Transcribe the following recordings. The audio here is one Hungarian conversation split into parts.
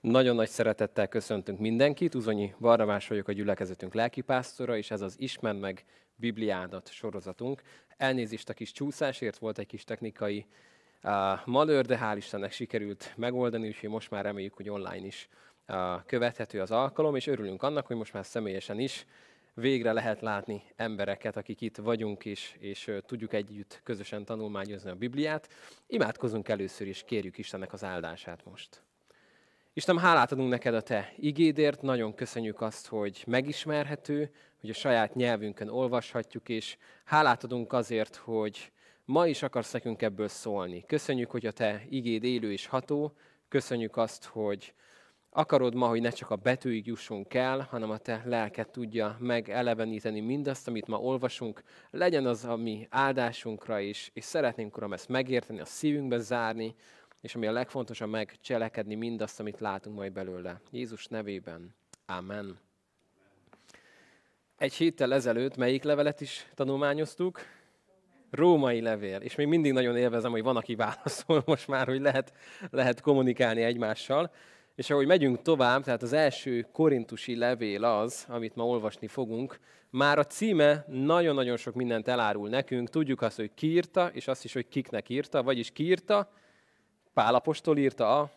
Nagyon nagy szeretettel köszöntünk mindenkit. Uzonyi Varravás vagyok a gyülekezetünk lelkipásztora, és ez az Ismer meg Bibliádat sorozatunk. Elnézést a kis csúszásért, volt egy kis technikai uh, malőr, de hál' Istennek sikerült megoldani, úgyhogy most már reméljük, hogy online is uh, követhető az alkalom, és örülünk annak, hogy most már személyesen is végre lehet látni embereket, akik itt vagyunk, és, és tudjuk együtt közösen tanulmányozni a Bibliát. Imádkozunk először, és kérjük Istennek az áldását most. Istenem, hálát adunk neked a te igédért, nagyon köszönjük azt, hogy megismerhető, hogy a saját nyelvünkön olvashatjuk, és hálát adunk azért, hogy ma is akarsz nekünk ebből szólni. Köszönjük, hogy a te igéd élő és ható, köszönjük azt, hogy akarod ma, hogy ne csak a betűig jussunk el, hanem a te lelket tudja megeleveníteni mindazt, amit ma olvasunk, legyen az a mi áldásunkra is, és szeretnénk, Uram, ezt megérteni, a szívünkbe zárni, és ami a legfontosabb, megcselekedni mindazt, amit látunk majd belőle. Jézus nevében. Amen. Egy héttel ezelőtt melyik levelet is tanulmányoztuk? Római levél. És még mindig nagyon élvezem, hogy van, aki válaszol most már, hogy lehet, lehet kommunikálni egymással. És ahogy megyünk tovább, tehát az első korintusi levél az, amit ma olvasni fogunk, már a címe nagyon-nagyon sok mindent elárul nekünk. Tudjuk azt, hogy ki írta, és azt is, hogy kiknek írta, vagyis ki írta, Pálapostól írta a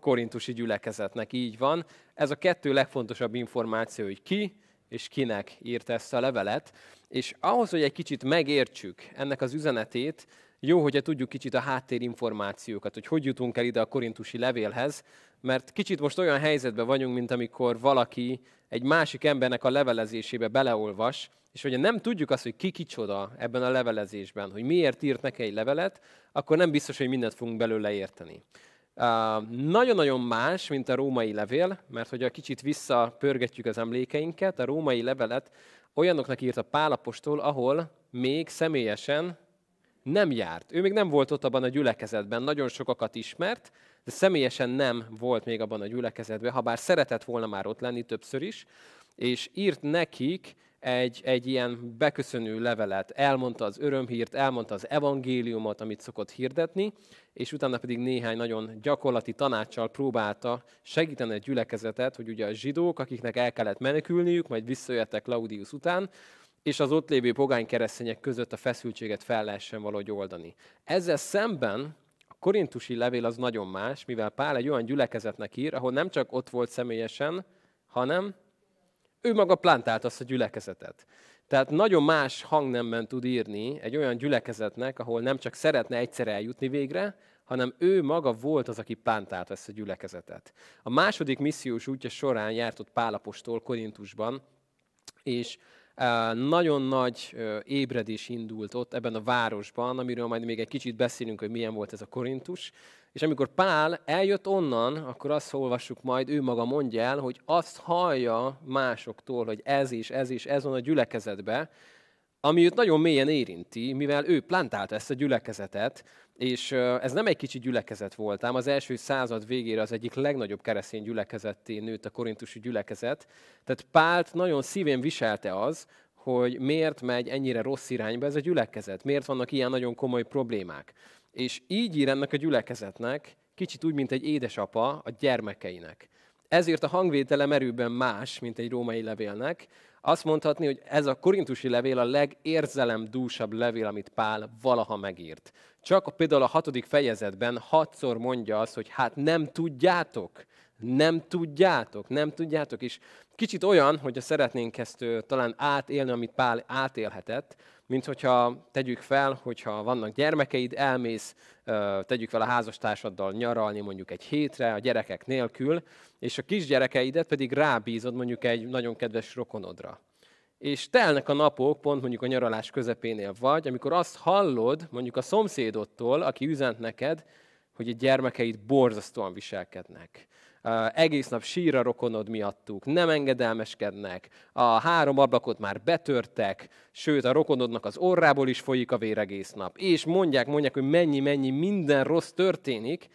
korintusi gyülekezetnek, így van. Ez a kettő legfontosabb információ, hogy ki és kinek írta ezt a levelet. És ahhoz, hogy egy kicsit megértsük ennek az üzenetét, jó, hogyha tudjuk kicsit a háttérinformációkat, hogy hogy jutunk el ide a korintusi levélhez, mert kicsit most olyan helyzetben vagyunk, mint amikor valaki egy másik embernek a levelezésébe beleolvas, és hogyha nem tudjuk azt, hogy ki kicsoda ebben a levelezésben, hogy miért írt neki egy levelet, akkor nem biztos, hogy mindent fogunk belőle érteni. Nagyon-nagyon más, mint a római levél, mert hogyha kicsit visszapörgetjük az emlékeinket, a római levelet olyanoknak írta Pálapostól, ahol még személyesen nem járt. Ő még nem volt ott abban a gyülekezetben, nagyon sokakat ismert, de személyesen nem volt még abban a gyülekezetben, ha bár szeretett volna már ott lenni többször is, és írt nekik egy, egy ilyen beköszönő levelet, elmondta az örömhírt, elmondta az evangéliumot, amit szokott hirdetni, és utána pedig néhány nagyon gyakorlati tanácssal próbálta segíteni a gyülekezetet, hogy ugye a zsidók, akiknek el kellett menekülniük, majd visszajöttek Claudius után, és az ott lévő pogány keresztények között a feszültséget fel lehessen valahogy oldani. Ezzel szemben a korintusi levél az nagyon más, mivel Pál egy olyan gyülekezetnek ír, ahol nem csak ott volt személyesen, hanem ő maga plántált azt a gyülekezetet. Tehát nagyon más hangnemben tud írni egy olyan gyülekezetnek, ahol nem csak szeretne egyszer eljutni végre, hanem ő maga volt az, aki plántált ezt a gyülekezetet. A második missziós útja során járt ott Pálapostól Korintusban, és nagyon nagy ébredés indult ott ebben a városban, amiről majd még egy kicsit beszélünk, hogy milyen volt ez a Korintus. És amikor Pál eljött onnan, akkor azt olvassuk majd, ő maga mondja el, hogy azt hallja másoktól, hogy ez is, ez is, ez van a gyülekezetbe, ami őt nagyon mélyen érinti, mivel ő plantálta ezt a gyülekezetet, és ez nem egy kicsi gyülekezet volt, ám az első század végére az egyik legnagyobb keresztény gyülekezetté nőtt a korintusi gyülekezet. Tehát Pált nagyon szívén viselte az, hogy miért megy ennyire rossz irányba ez a gyülekezet, miért vannak ilyen nagyon komoly problémák. És így ír ennek a gyülekezetnek, kicsit úgy, mint egy édesapa a gyermekeinek. Ezért a hangvétele merőben más, mint egy római levélnek. Azt mondhatni, hogy ez a korintusi levél a legérzelemdúsabb levél, amit Pál valaha megírt. Csak például a hatodik fejezetben hatszor mondja azt, hogy hát nem tudjátok, nem tudjátok, nem tudjátok. És kicsit olyan, hogyha szeretnénk ezt talán átélni, amit Pál átélhetett, mint hogyha tegyük fel, hogyha vannak gyermekeid, elmész, tegyük fel a házastársaddal nyaralni mondjuk egy hétre, a gyerekek nélkül, és a kisgyerekeidet pedig rábízod mondjuk egy nagyon kedves rokonodra. És telnek a napok, pont mondjuk a nyaralás közepénél vagy, amikor azt hallod mondjuk a szomszédodtól, aki üzent neked, hogy a gyermekeid borzasztóan viselkednek egész nap sír a rokonod miattuk, nem engedelmeskednek, a három ablakot már betörtek, sőt a rokonodnak az orrából is folyik a vér egész nap. És mondják, mondják, hogy mennyi-mennyi minden rossz történik,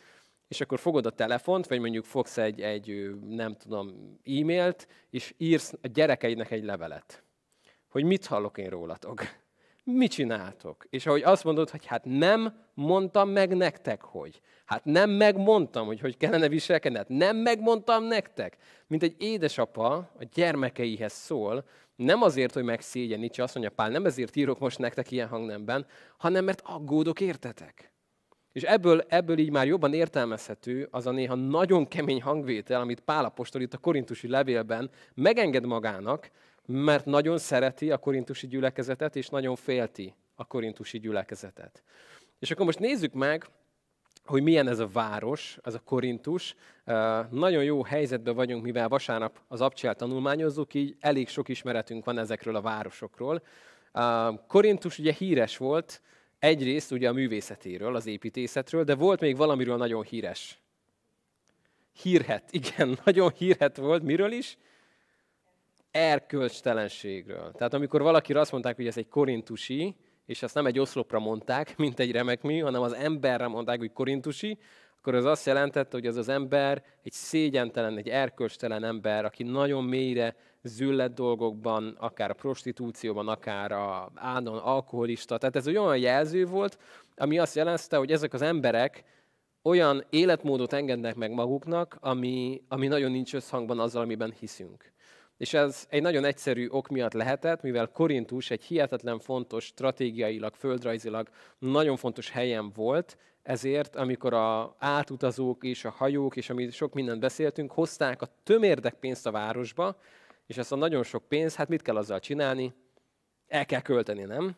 és akkor fogod a telefont, vagy mondjuk fogsz egy, egy nem tudom, e-mailt, és írsz a gyerekeidnek egy levelet. Hogy mit hallok én rólatok? Mit csináltok? És ahogy azt mondod, hogy hát nem mondtam meg nektek, hogy. Hát nem megmondtam, hogy hogy kellene viselkedni. Hát nem megmondtam nektek. Mint egy édesapa a gyermekeihez szól, nem azért, hogy megszégyenítse, azt mondja Pál, nem ezért írok most nektek ilyen hangnemben, hanem mert aggódok értetek. És ebből, ebből így már jobban értelmezhető az a néha nagyon kemény hangvétel, amit Pál apostol itt a korintusi levélben megenged magának, mert nagyon szereti a korintusi gyülekezetet, és nagyon félti a korintusi gyülekezetet. És akkor most nézzük meg, hogy milyen ez a város, ez a Korintus. Nagyon jó helyzetben vagyunk, mivel vasárnap az abcsel tanulmányozzuk, így elég sok ismeretünk van ezekről a városokról. Korintus ugye híres volt egyrészt ugye a művészetéről, az építészetről, de volt még valamiről nagyon híres. Hírhet, igen, nagyon hírhet volt. Miről is? Erkölcstelenségről. Tehát amikor valaki azt mondták, hogy ez egy korintusi, és ezt nem egy oszlopra mondták, mint egy remek mű, hanem az emberre mondták, hogy korintusi, akkor az azt jelentette, hogy az az ember egy szégyentelen, egy erkölcstelen ember, aki nagyon mélyre züllett dolgokban, akár a prostitúcióban, akár a állandóan alkoholista. Tehát ez egy olyan jelző volt, ami azt jelezte, hogy ezek az emberek olyan életmódot engednek meg maguknak, ami, ami nagyon nincs összhangban azzal, amiben hiszünk. És ez egy nagyon egyszerű ok miatt lehetett, mivel Korintus egy hihetetlen fontos, stratégiailag, földrajzilag nagyon fontos helyen volt, ezért, amikor a átutazók és a hajók, és amit sok mindent beszéltünk, hozták a tömérdek pénzt a városba, és ezt a nagyon sok pénz, hát mit kell azzal csinálni? El kell költeni, nem?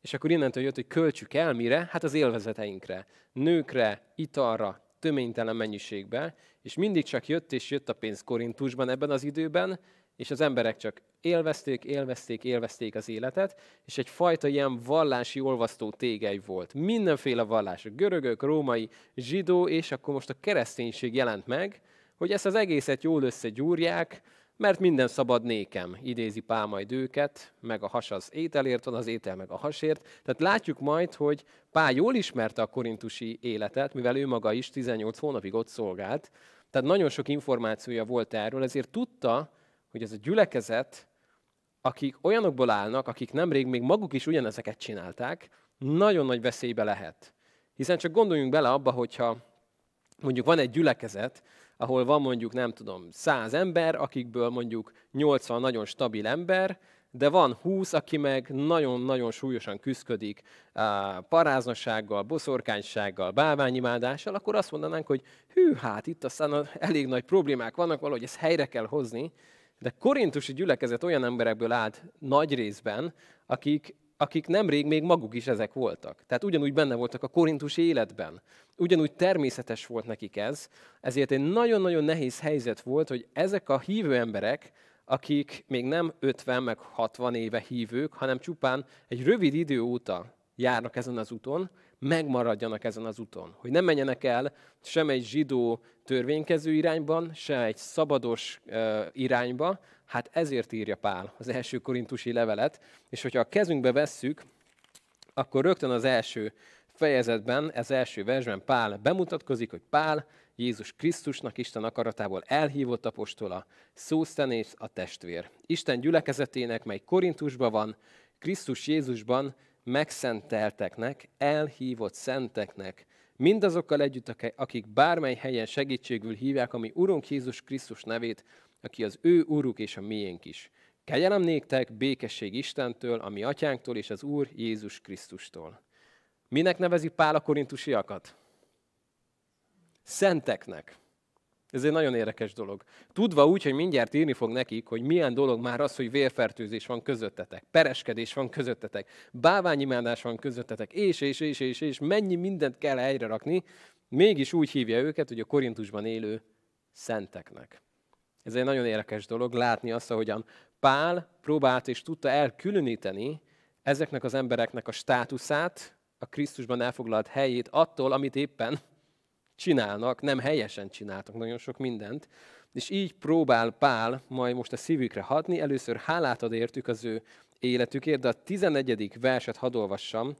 És akkor innentől jött, hogy költsük el mire? Hát az élvezeteinkre, nőkre, italra, töménytelen mennyiségbe, és mindig csak jött és jött a pénz Korintusban ebben az időben, és az emberek csak élvezték, élvezték, élvezték az életet, és egyfajta ilyen vallási olvasztó tégely volt. Mindenféle vallás, görögök, római, zsidó, és akkor most a kereszténység jelent meg, hogy ezt az egészet jól összegyúrják, mert minden szabad nékem, idézi Pál majd őket, meg a has az ételért van, az étel meg a hasért. Tehát látjuk majd, hogy Pál jól ismerte a korintusi életet, mivel ő maga is 18 hónapig ott szolgált, tehát nagyon sok információja volt erről, ezért tudta, hogy ez a gyülekezet, akik olyanokból állnak, akik nemrég még maguk is ugyanezeket csinálták, nagyon nagy veszélybe lehet. Hiszen csak gondoljunk bele abba, hogyha mondjuk van egy gyülekezet, ahol van mondjuk, nem tudom, száz ember, akikből mondjuk 80 nagyon stabil ember, de van 20, aki meg nagyon-nagyon súlyosan küzdik paráznasággal, boszorkánysággal, bálványimádással, akkor azt mondanánk, hogy hű, hát itt aztán elég nagy problémák vannak, valahogy ezt helyre kell hozni, de korintusi gyülekezet olyan emberekből állt nagy részben, akik, akik nemrég még maguk is ezek voltak. Tehát ugyanúgy benne voltak a korintusi életben. Ugyanúgy természetes volt nekik ez, ezért egy nagyon-nagyon nehéz helyzet volt, hogy ezek a hívő emberek, akik még nem 50 meg 60 éve hívők, hanem csupán egy rövid idő óta járnak ezen az úton, megmaradjanak ezen az úton. Hogy nem menjenek el sem egy zsidó törvénykező irányban, sem egy szabados irányba. Hát ezért írja Pál az első korintusi levelet. És hogyha a kezünkbe vesszük, akkor rögtön az első fejezetben, ez első versben Pál bemutatkozik, hogy Pál Jézus Krisztusnak Isten akaratából elhívott apostola, Szósztenész a testvér. Isten gyülekezetének, mely Korintusban van, Krisztus Jézusban megszentelteknek, elhívott szenteknek, mindazokkal együtt, akik bármely helyen segítségül hívják, ami Urunk Jézus Krisztus nevét, aki az ő Uruk és a miénk is. Kegyelem néktek, békesség Istentől, ami atyánktól és az Úr Jézus Krisztustól. Minek nevezi Pál a korintusiakat? Szenteknek. Ez egy nagyon érdekes dolog. Tudva úgy, hogy mindjárt írni fog nekik, hogy milyen dolog már az, hogy vérfertőzés van közöttetek, pereskedés van közöttetek, báványimádás van közöttetek, és, és, és, és, és mennyi mindent kell helyre rakni, mégis úgy hívja őket, hogy a Korintusban élő szenteknek. Ez egy nagyon érdekes dolog, látni azt, ahogyan Pál próbált és tudta elkülöníteni ezeknek az embereknek a státuszát, a Krisztusban elfoglalt helyét attól, amit éppen csinálnak, nem helyesen csináltak nagyon sok mindent, és így próbál Pál majd most a szívükre hatni, először hálát ad értük az ő életükért, de a 11. verset hadd olvassam,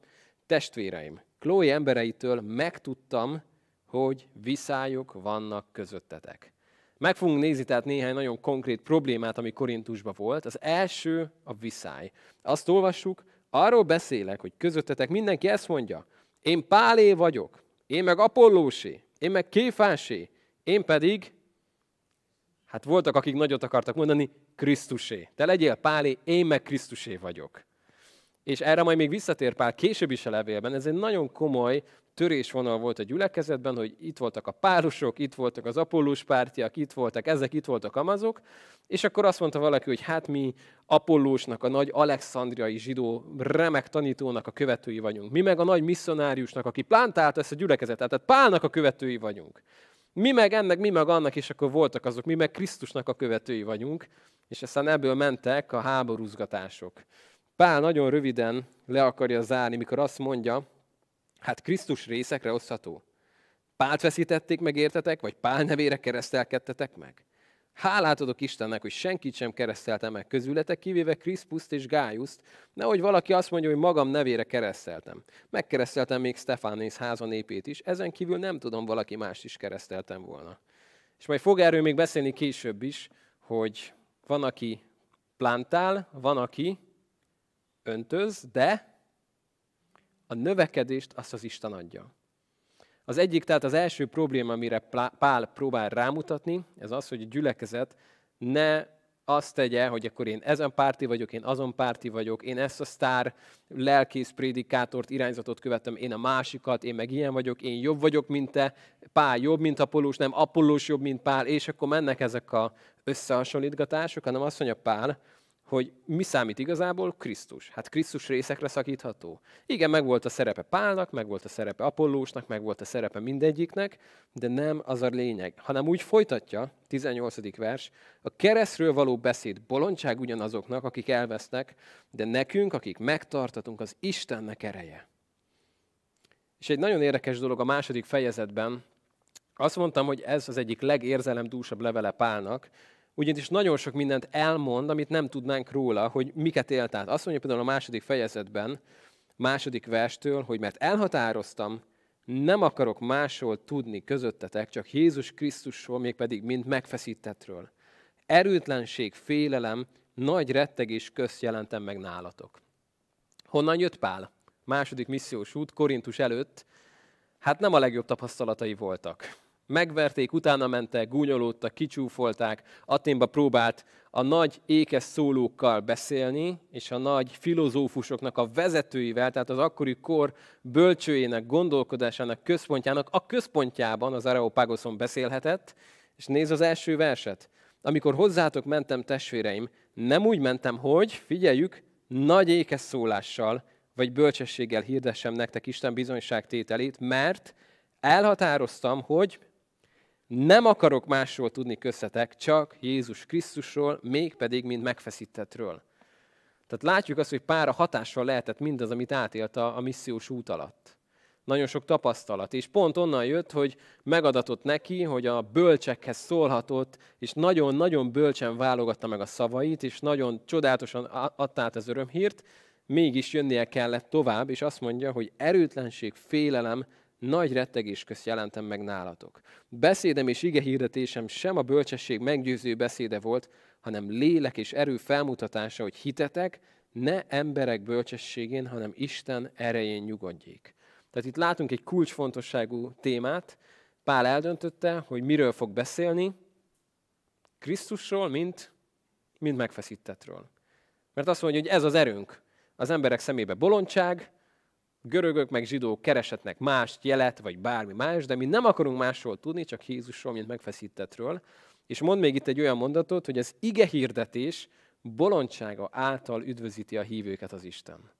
testvéreim, Chloe embereitől megtudtam, hogy viszályok vannak közöttetek. Meg fogunk nézni tehát néhány nagyon konkrét problémát, ami Korintusban volt. Az első a viszály. Azt olvassuk, Arról beszélek, hogy közöttetek mindenki ezt mondja, én Pálé vagyok, én meg Apollósé, én meg Kéfásé, én pedig, hát voltak, akik nagyot akartak mondani, Krisztusé. Te legyél Pálé, én meg Krisztusé vagyok. És erre majd még visszatér Pál később is a levélben. Ez egy nagyon komoly törésvonal volt a gyülekezetben, hogy itt voltak a párosok, itt voltak az apollós pártiak, itt voltak ezek, itt voltak amazok, és akkor azt mondta valaki, hogy hát mi Apollósnak, a nagy alexandriai zsidó remek tanítónak a követői vagyunk. Mi meg a nagy misszionáriusnak, aki plántálta ezt a gyülekezetet, tehát Pálnak a követői vagyunk. Mi meg ennek, mi meg annak, és akkor voltak azok, mi meg Krisztusnak a követői vagyunk, és aztán ebből mentek a háborúzgatások. Pál nagyon röviden le akarja zárni, mikor azt mondja, hát Krisztus részekre osztható. Pált veszítették meg, értetek, vagy Pál nevére keresztelkedtetek meg? Hálát adok Istennek, hogy senkit sem kereszteltem meg közületek, kivéve Kriszpuszt és Gájuszt, nehogy valaki azt mondja, hogy magam nevére kereszteltem. Megkereszteltem még Stefánész háza népét is, ezen kívül nem tudom, valaki más is kereszteltem volna. És majd fog erről még beszélni később is, hogy van, aki plántál, van, aki öntöz, de a növekedést azt az Isten adja. Az egyik, tehát az első probléma, amire Pál próbál rámutatni, ez az, hogy a gyülekezet ne azt tegye, hogy akkor én ezen párti vagyok, én azon párti vagyok, én ezt a sztár lelkész prédikátort, irányzatot követem, én a másikat, én meg ilyen vagyok, én jobb vagyok, mint te, Pál jobb, mint Apollós, nem Apollós jobb, mint Pál, és akkor mennek ezek a összehasonlítgatások, hanem azt mondja Pál, hogy mi számít igazából? Krisztus. Hát Krisztus részekre szakítható. Igen, meg volt a szerepe Pálnak, meg volt a szerepe Apollósnak, meg volt a szerepe mindegyiknek, de nem az a lényeg, hanem úgy folytatja, 18. vers, a keresztről való beszéd bolondság ugyanazoknak, akik elvesznek, de nekünk, akik megtartatunk, az Istennek ereje. És egy nagyon érdekes dolog a második fejezetben, azt mondtam, hogy ez az egyik legérzelemdúsabb levele Pálnak, ugyanis nagyon sok mindent elmond, amit nem tudnánk róla, hogy miket élt át. Azt mondja például a második fejezetben, második verstől, hogy mert elhatároztam, nem akarok másról tudni közöttetek, csak Jézus Krisztusról, mégpedig mind megfeszítettről. Erőtlenség, félelem, nagy rettegés közt jelentem meg nálatok. Honnan jött Pál? Második missziós út, Korintus előtt. Hát nem a legjobb tapasztalatai voltak megverték, utána mentek, gúnyolódtak, kicsúfolták, Aténba próbált a nagy ékes szólókkal beszélni, és a nagy filozófusoknak a vezetőivel, tehát az akkori kor bölcsőjének, gondolkodásának központjának a központjában az Areopagoson beszélhetett, és néz az első verset. Amikor hozzátok mentem, testvéreim, nem úgy mentem, hogy, figyeljük, nagy ékes szólással, vagy bölcsességgel hirdessem nektek Isten bizonyságtételét, mert elhatároztam, hogy nem akarok másról tudni köztetek, csak Jézus Krisztusról, mégpedig, mint megfeszítettről. Tehát látjuk azt, hogy pára hatással lehetett mindaz, amit átélt a, a missziós út alatt. Nagyon sok tapasztalat. És pont onnan jött, hogy megadatott neki, hogy a bölcsekhez szólhatott, és nagyon-nagyon bölcsen válogatta meg a szavait, és nagyon csodálatosan adta át az örömhírt, mégis jönnie kellett tovább, és azt mondja, hogy erőtlenség, félelem nagy rettegés közt jelentem meg nálatok. Beszédem és ige hirdetésem sem a bölcsesség meggyőző beszéde volt, hanem lélek és erő felmutatása, hogy hitetek ne emberek bölcsességén, hanem Isten erején nyugodjék. Tehát itt látunk egy kulcsfontosságú témát. Pál eldöntötte, hogy miről fog beszélni, Krisztusról, mint, mint megfeszítetről. Mert azt mondja, hogy ez az erőnk. Az emberek szemébe bolondság, görögök meg zsidók keresetnek más jelet, vagy bármi más, de mi nem akarunk másról tudni, csak Jézusról, mint megfeszítetről. És mond még itt egy olyan mondatot, hogy az ige hirdetés bolondsága által üdvözíti a hívőket az Isten.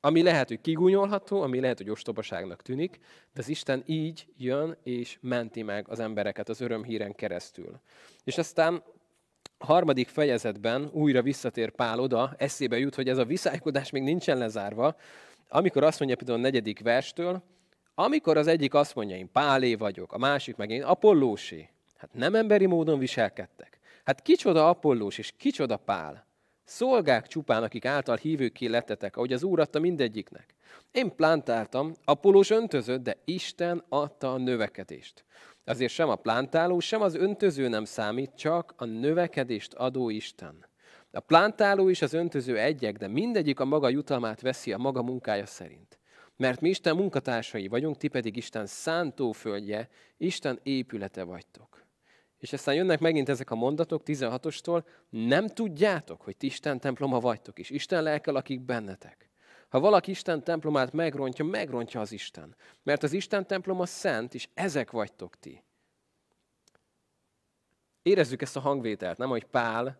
Ami lehet, hogy kigúnyolható, ami lehet, hogy ostobaságnak tűnik, de az Isten így jön és menti meg az embereket az örömhíren keresztül. És aztán a harmadik fejezetben újra visszatér Pál oda, eszébe jut, hogy ez a viszálykodás még nincsen lezárva, amikor azt mondja például a negyedik verstől, amikor az egyik azt mondja, én Pálé vagyok, a másik meg én Apollósé, hát nem emberi módon viselkedtek. Hát kicsoda Apollós és kicsoda Pál? Szolgák csupán, akik által hívőké lettetek, ahogy az Úr adta mindegyiknek. Én plántáltam, Apollós öntözött, de Isten adta a növekedést. Azért sem a plántáló, sem az öntöző nem számít, csak a növekedést adó Isten. A plántáló és az öntöző egyek, de mindegyik a maga jutalmát veszi a maga munkája szerint. Mert mi Isten munkatársai vagyunk, ti pedig Isten szántóföldje, Isten épülete vagytok. És aztán jönnek megint ezek a mondatok 16-ostól, nem tudjátok, hogy ti Isten temploma vagytok, és Isten lelke lakik bennetek. Ha valaki Isten templomát megrontja, megrontja az Isten. Mert az Isten temploma szent, és ezek vagytok ti. Érezzük ezt a hangvételt, nem, hogy Pál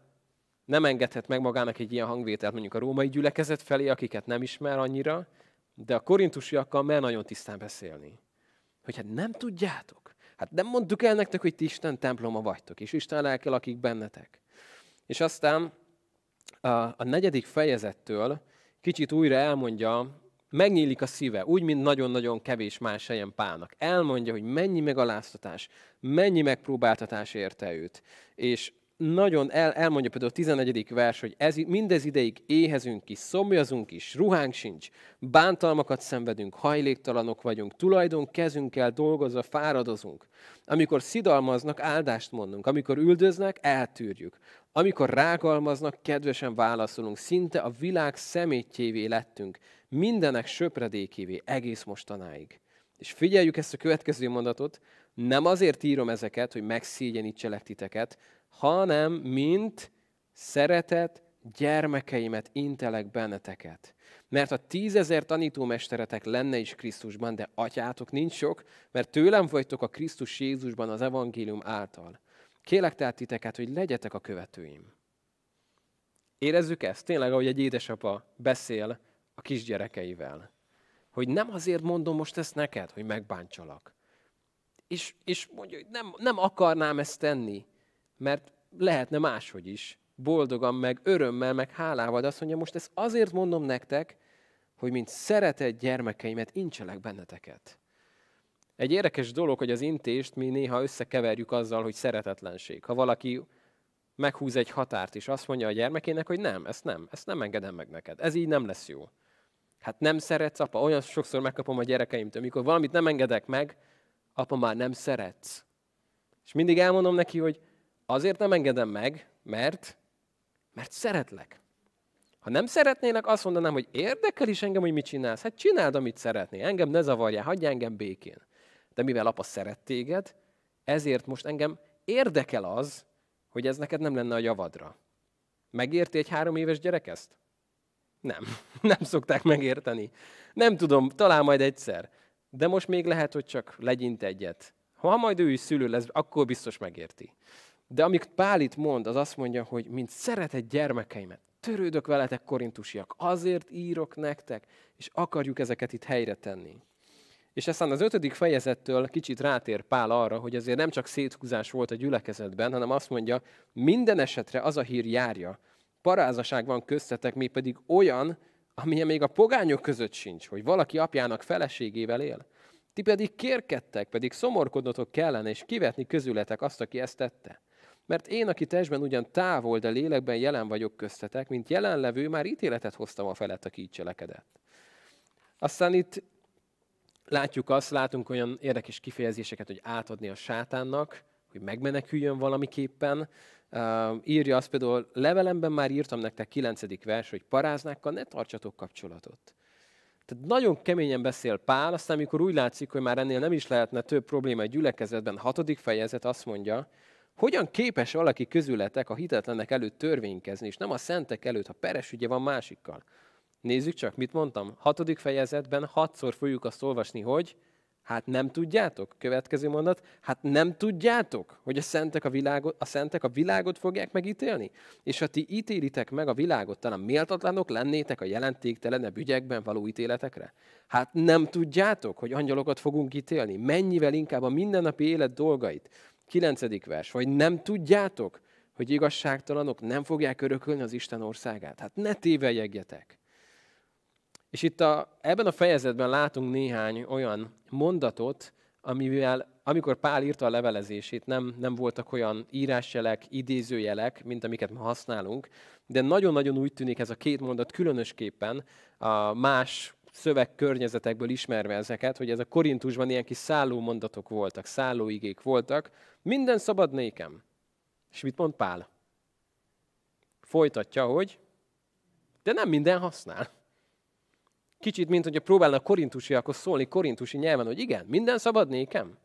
nem engedhet meg magának egy ilyen hangvételt mondjuk a római gyülekezet felé, akiket nem ismer annyira, de a korintusiakkal mer nagyon tisztán beszélni. Hogy hát nem tudjátok. Hát nem mondtuk el nektek, hogy ti Isten temploma vagytok, és Isten lelke lakik bennetek. És aztán a, a negyedik fejezettől kicsit újra elmondja, megnyílik a szíve, úgy, mint nagyon-nagyon kevés más helyen Pálnak. Elmondja, hogy mennyi megaláztatás, mennyi megpróbáltatás érte őt. És nagyon el, elmondja például a 11. vers, hogy ez, mindez ideig éhezünk is, szomjazunk is, ruhánk sincs, bántalmakat szenvedünk, hajléktalanok vagyunk, tulajdon kezünkkel dolgozva fáradozunk. Amikor szidalmaznak, áldást mondunk, amikor üldöznek, eltűrjük. Amikor rágalmaznak, kedvesen válaszolunk, szinte a világ szemétjévé lettünk, mindenek söpredékévé egész mostanáig. És figyeljük ezt a következő mondatot, nem azért írom ezeket, hogy megszégyenítselek titeket, hanem mint szeretet gyermekeimet intelek benneteket. Mert a tízezer tanítómesteretek lenne is Krisztusban, de atyátok nincs sok, mert tőlem vagytok a Krisztus Jézusban az evangélium által. Kélek tehát titeket, hogy legyetek a követőim. Érezzük ezt? Tényleg, ahogy egy édesapa beszél a kisgyerekeivel. Hogy nem azért mondom most ezt neked, hogy megbántsalak. És, és mondja, hogy nem, nem akarnám ezt tenni, mert lehetne máshogy is. Boldogan, meg örömmel, meg hálával, de azt mondja, most ezt azért mondom nektek, hogy mint szeretett gyermekeimet incselek benneteket. Egy érdekes dolog, hogy az intést mi néha összekeverjük azzal, hogy szeretetlenség. Ha valaki meghúz egy határt, és azt mondja a gyermekének, hogy nem, ezt nem, ezt nem engedem meg neked. Ez így nem lesz jó. Hát nem szeretsz, apa? Olyan sokszor megkapom a gyerekeimtől, amikor valamit nem engedek meg, apa már nem szeretsz. És mindig elmondom neki, hogy azért nem engedem meg, mert, mert szeretlek. Ha nem szeretnének, azt mondanám, hogy érdekel is engem, hogy mit csinálsz. Hát csináld, amit szeretnél. Engem ne zavarjál, hagyj engem békén. De mivel apa szeret téged, ezért most engem érdekel az, hogy ez neked nem lenne a javadra. Megérti egy három éves gyerek ezt? Nem. Nem szokták megérteni. Nem tudom, talán majd egyszer. De most még lehet, hogy csak legyint egyet. Ha majd ő is szülő lesz, akkor biztos megérti. De amit Pál itt mond, az azt mondja, hogy mint szeretett gyermekeimet, törődök veletek, korintusiak, azért írok nektek, és akarjuk ezeket itt helyre tenni. És aztán az ötödik fejezettől kicsit rátér Pál arra, hogy azért nem csak széthúzás volt a gyülekezetben, hanem azt mondja, minden esetre az a hír járja, parázaság van köztetek, mi pedig olyan, amilyen még a pogányok között sincs, hogy valaki apjának feleségével él. Ti pedig kérkedtek, pedig szomorkodnotok kellene, és kivetni közületek azt, aki ezt tette. Mert én, aki testben ugyan távol, de lélekben jelen vagyok köztetek, mint jelenlevő, már ítéletet hoztam a felett, aki így cselekedett. Aztán itt látjuk azt, látunk olyan érdekes kifejezéseket, hogy átadni a sátánnak, hogy megmeneküljön valamiképpen. Uh, írja azt például, levelemben már írtam nektek 9. vers, hogy paráznákkal ne tartsatok kapcsolatot. Tehát nagyon keményen beszél Pál, aztán amikor úgy látszik, hogy már ennél nem is lehetne több probléma egy gyülekezetben, hatodik fejezet azt mondja, hogyan képes valaki közületek a hitetlenek előtt törvénykezni, és nem a szentek előtt, ha peres ügye van másikkal. Nézzük csak, mit mondtam. Hatodik fejezetben hatszor fogjuk azt olvasni, hogy hát nem tudjátok, következő mondat, hát nem tudjátok, hogy a szentek a, világot, a szentek a világot fogják megítélni? És ha ti ítélitek meg a világot, talán méltatlanok lennétek a jelentéktelenebb ügyekben való ítéletekre? Hát nem tudjátok, hogy angyalokat fogunk ítélni? Mennyivel inkább a mindennapi élet dolgait? Kilencedik vers, vagy nem tudjátok, hogy igazságtalanok nem fogják örökölni az Isten országát? Hát ne tévejegjetek! És itt a, ebben a fejezetben látunk néhány olyan mondatot, amivel, amikor Pál írta a levelezését, nem, nem voltak olyan írásjelek, idézőjelek, mint amiket ma használunk, de nagyon-nagyon úgy tűnik ez a két mondat különösképpen a más szövegkörnyezetekből ismerve ezeket, hogy ez a Korintusban ilyen kis szálló mondatok voltak, szállóigék voltak. Minden szabad nékem. És mit mond Pál? Folytatja, hogy de nem minden használ. Kicsit, mint próbálna korintusiakhoz szólni korintusi nyelven, hogy igen, minden szabad nékem.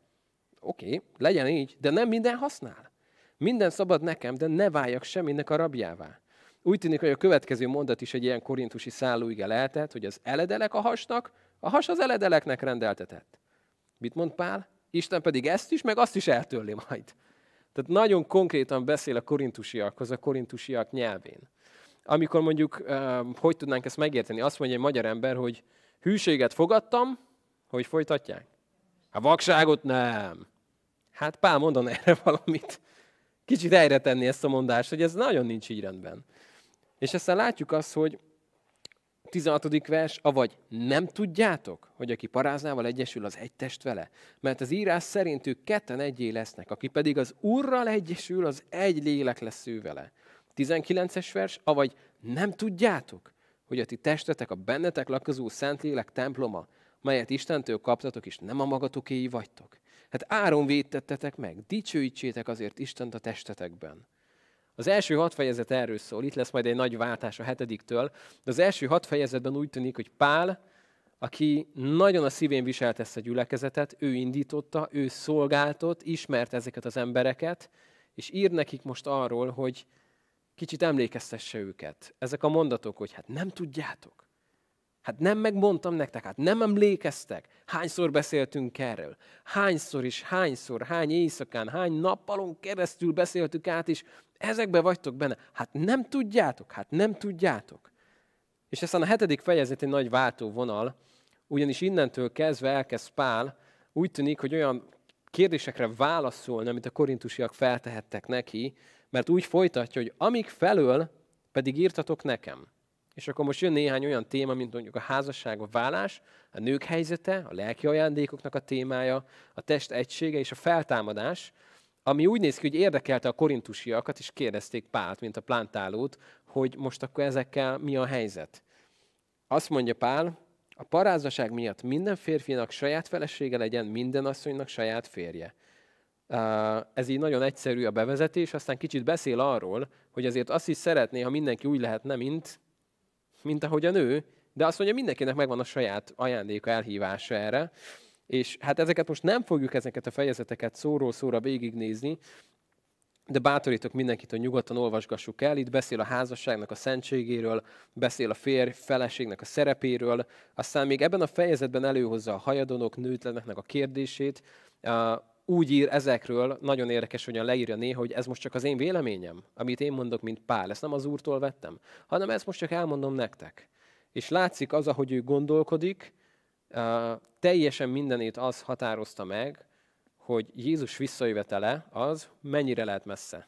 Oké, legyen így, de nem minden használ. Minden szabad nekem, de ne váljak semminek a rabjává. Úgy tűnik, hogy a következő mondat is egy ilyen korintusi szállóige lehetett, hogy az eledelek a hasnak, a has az eledeleknek rendeltetett. Mit mond Pál? Isten pedig ezt is, meg azt is eltörli majd. Tehát nagyon konkrétan beszél a korintusiakhoz, a korintusiak nyelvén. Amikor mondjuk, hogy tudnánk ezt megérteni? Azt mondja egy magyar ember, hogy hűséget fogadtam, hogy folytatják? A vakságot nem. Hát Pál mondan erre valamit. Kicsit helyre tenni ezt a mondást, hogy ez nagyon nincs így rendben. És aztán látjuk azt, hogy 16. vers, avagy nem tudjátok, hogy aki paráznával egyesül, az egy test vele? Mert az írás szerint ők ketten egyé lesznek, aki pedig az Urral egyesül, az egy lélek lesz ő vele. 19-es vers, avagy nem tudjátok, hogy a ti testetek a bennetek lakozó Szentlélek temploma, melyet Istentől kaptatok, és nem a magatokéi vagytok. Hát áron védtettetek meg, dicsőítsétek azért Istent a testetekben. Az első hat fejezet erről szól, itt lesz majd egy nagy váltás a hetediktől, de az első hat fejezetben úgy tűnik, hogy Pál, aki nagyon a szívén viselt ezt a gyülekezetet, ő indította, ő szolgáltott, ismert ezeket az embereket, és ír nekik most arról, hogy kicsit emlékeztesse őket. Ezek a mondatok, hogy hát nem tudjátok. Hát nem megmondtam nektek, hát nem emlékeztek. Hányszor beszéltünk erről? Hányszor is, hányszor, hány éjszakán, hány nappalon keresztül beszéltük át, és ezekbe vagytok benne. Hát nem tudjátok, hát nem tudjátok. És aztán a hetedik fejezet egy nagy váltóvonal, ugyanis innentől kezdve elkezd Pál, úgy tűnik, hogy olyan kérdésekre válaszolni, amit a korintusiak feltehettek neki, mert úgy folytatja, hogy amíg felől pedig írtatok nekem. És akkor most jön néhány olyan téma, mint mondjuk a házasság, a vállás, a nők helyzete, a lelki ajándékoknak a témája, a test egysége és a feltámadás, ami úgy néz ki, hogy érdekelte a korintusiakat, és kérdezték Pált, mint a plántálót, hogy most akkor ezekkel mi a helyzet. Azt mondja Pál, a parázaság miatt minden férfinak saját felesége legyen, minden asszonynak saját férje. Ez így nagyon egyszerű a bevezetés, aztán kicsit beszél arról, hogy azért azt is szeretné, ha mindenki úgy lehetne, mint, mint ahogy a nő, de azt mondja, mindenkinek megvan a saját ajándéka, elhívása erre. És hát ezeket most nem fogjuk ezeket a fejezeteket szóról szóra végignézni, de bátorítok mindenkit, hogy nyugodtan olvasgassuk el. Itt beszél a házasságnak a szentségéről, beszél a férj feleségnek a szerepéről, aztán még ebben a fejezetben előhozza a hajadonok, nőtleneknek a kérdését, úgy ír ezekről, nagyon érdekes, hogyan leírja néha, hogy ez most csak az én véleményem, amit én mondok, mint Pál. Ezt nem az Úrtól vettem, hanem ezt most csak elmondom nektek. És látszik az, ahogy ő gondolkodik, teljesen mindenét az határozta meg, hogy Jézus visszajövetele az mennyire lehet messze.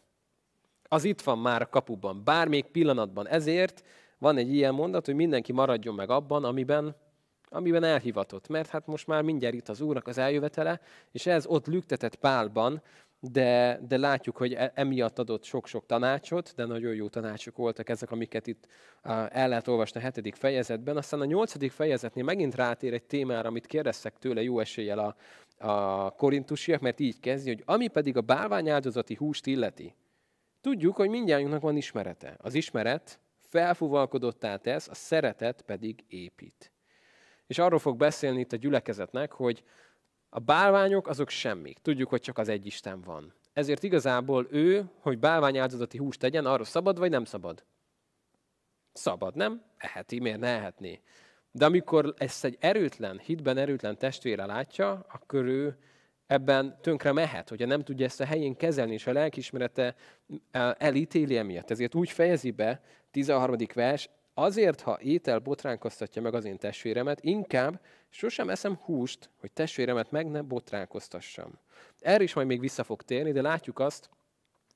Az itt van már a kapuban, bármelyik pillanatban. Ezért van egy ilyen mondat, hogy mindenki maradjon meg abban, amiben amiben elhivatott, mert hát most már mindjárt itt az Úrnak az eljövetele, és ez ott lüktetett Pálban, de, de látjuk, hogy e, emiatt adott sok-sok tanácsot, de nagyon jó tanácsok voltak ezek, amiket itt el lehet olvasni a hetedik fejezetben. Aztán a nyolcadik fejezetnél megint rátér egy témára, amit kérdeztek tőle jó eséllyel a, a korintusiak, mert így kezdi, hogy ami pedig a bálványáldozati húst illeti. Tudjuk, hogy mindjárt van ismerete. Az ismeret felfúvalkodottá tesz, a szeretet pedig épít. És arról fog beszélni itt a gyülekezetnek, hogy a bálványok azok semmik. Tudjuk, hogy csak az egy Isten van. Ezért igazából ő, hogy bálványáldozati húst tegyen, arra szabad vagy nem szabad? Szabad, nem? Eheti, miért ne ehetné? De amikor ezt egy erőtlen, hitben erőtlen testvére látja, akkor ő ebben tönkre mehet, hogyha nem tudja ezt a helyén kezelni, és a lelkismerete elítéli emiatt. Ezért úgy fejezi be, 13. vers, Azért, ha étel botránkoztatja meg az én testvéremet, inkább sosem eszem húst, hogy testvéremet meg ne botránkoztassam. Erre is majd még vissza fog térni, de látjuk azt,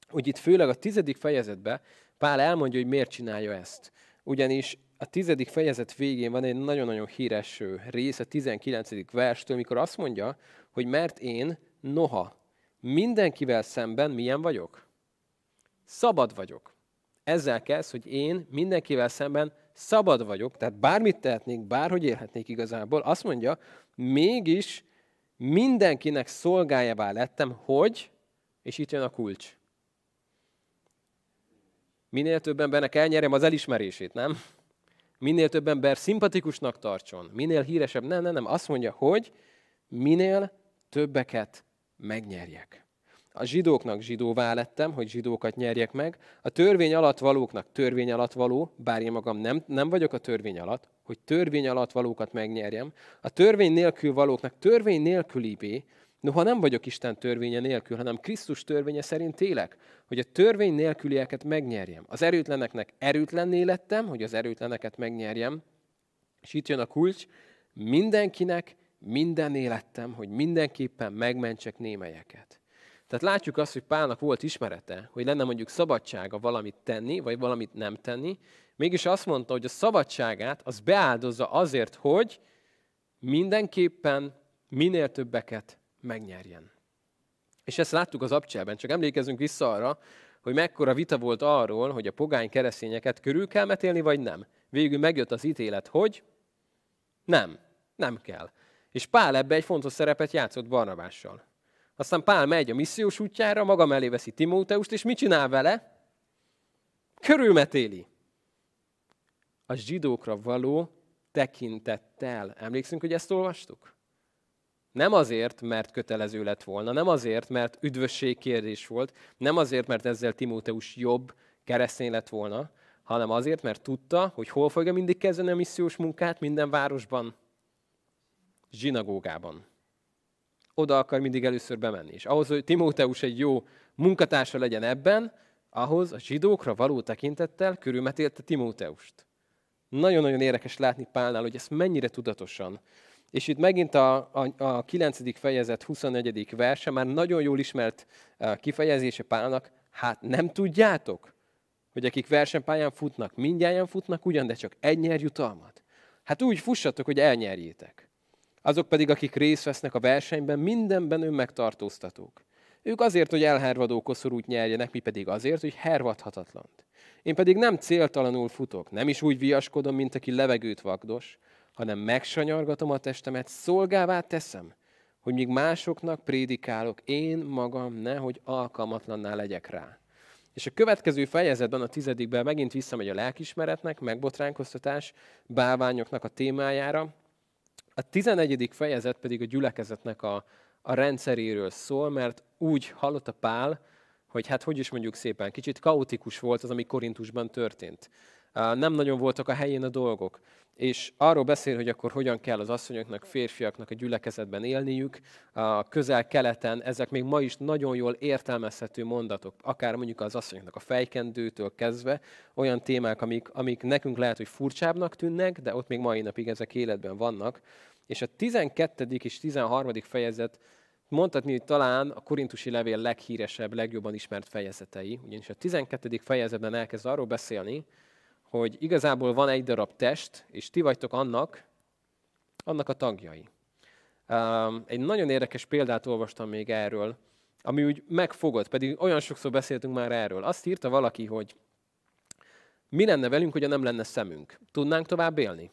hogy itt főleg a tizedik fejezetben Pál elmondja, hogy miért csinálja ezt. Ugyanis a tizedik fejezet végén van egy nagyon-nagyon híres rész, a 19. verstől, amikor azt mondja, hogy mert én, noha, mindenkivel szemben milyen vagyok? Szabad vagyok. Ezzel kezd, hogy én mindenkivel szemben szabad vagyok, tehát bármit tehetnék, bárhogy élhetnék igazából. Azt mondja, mégis mindenkinek szolgájává lettem, hogy, és itt jön a kulcs. minél több embernek elnyerjem az elismerését, nem? Minél több ember szimpatikusnak tartson, minél híresebb. Nem, nem, nem. Azt mondja, hogy minél többeket megnyerjek. A zsidóknak zsidóvá lettem, hogy zsidókat nyerjek meg. A törvény alatt valóknak törvény alatt való, bár én magam nem, nem vagyok a törvény alatt, hogy törvény alatt valókat megnyerjem. A törvény nélkül valóknak törvény nélkülibé, Noha nem vagyok Isten törvénye nélkül, hanem Krisztus törvénye szerint élek, hogy a törvény nélkülieket megnyerjem. Az erőtleneknek erőtlenné lettem, hogy az erőtleneket megnyerjem. És itt jön a kulcs, mindenkinek minden élettem, hogy mindenképpen megmentsek némelyeket. Tehát látjuk azt, hogy Pálnak volt ismerete, hogy lenne mondjuk szabadsága valamit tenni, vagy valamit nem tenni, mégis azt mondta, hogy a szabadságát az beáldozza azért, hogy mindenképpen minél többeket megnyerjen. És ezt láttuk az abcsában, csak emlékezzünk vissza arra, hogy mekkora vita volt arról, hogy a pogány keresztényeket körül kell metélni, vagy nem. Végül megjött az ítélet, hogy nem, nem kell. És Pál ebbe egy fontos szerepet játszott Barnabással. Aztán Pál megy a missziós útjára, maga mellé veszi Timóteust, és mit csinál vele? Körülmetéli. A zsidókra való tekintettel. Emlékszünk, hogy ezt olvastuk? Nem azért, mert kötelező lett volna, nem azért, mert üdvösség kérdés volt, nem azért, mert ezzel Timóteus jobb keresztény lett volna, hanem azért, mert tudta, hogy hol fogja mindig kezdeni a missziós munkát minden városban, zsinagógában. Oda akar mindig először bemenni. És ahhoz, hogy Timóteus egy jó munkatársa legyen ebben, ahhoz a zsidókra való tekintettel körülmetélte Timóteust. Nagyon-nagyon érdekes látni Pálnál, hogy ezt mennyire tudatosan és itt megint a, a, a 9. fejezet 24. verse, már nagyon jól ismert eh, kifejezése Pálnak, hát nem tudjátok, hogy akik versenypályán futnak, mindjárt futnak ugyan, de csak egy nyer jutalmat. Hát úgy fussatok, hogy elnyerjétek. Azok pedig, akik részt vesznek a versenyben, mindenben önmegtartóztatók. Ők azért, hogy elhervadó koszorút nyerjenek, mi pedig azért, hogy hervadhatatlant. Én pedig nem céltalanul futok, nem is úgy viaskodom, mint aki levegőt vagdos, hanem megsanyargatom a testemet, szolgává teszem, hogy míg másoknak prédikálok, én magam nehogy alkalmatlanná legyek rá. És a következő fejezetben, a tizedikben megint visszamegy a lelkismeretnek, megbotránkoztatás, báványoknak a témájára. A tizenegyedik fejezet pedig a gyülekezetnek a, a rendszeréről szól, mert úgy hallotta Pál, hogy hát hogy is mondjuk szépen, kicsit kaotikus volt az, ami Korintusban történt. Nem nagyon voltak a helyén a dolgok és arról beszél, hogy akkor hogyan kell az asszonyoknak, férfiaknak a gyülekezetben élniük. A közel-keleten ezek még ma is nagyon jól értelmezhető mondatok, akár mondjuk az asszonyoknak a fejkendőtől kezdve, olyan témák, amik, amik nekünk lehet, hogy furcsábbnak tűnnek, de ott még mai napig ezek életben vannak. És a 12. és 13. fejezet mondhatni, hogy talán a korintusi levél leghíresebb, legjobban ismert fejezetei, ugyanis a 12. fejezetben elkezd arról beszélni, hogy igazából van egy darab test, és ti vagytok annak, annak a tagjai. Egy nagyon érdekes példát olvastam még erről, ami úgy megfogott, pedig olyan sokszor beszéltünk már erről. Azt írta valaki, hogy mi lenne velünk, hogyha nem lenne szemünk? Tudnánk tovább élni?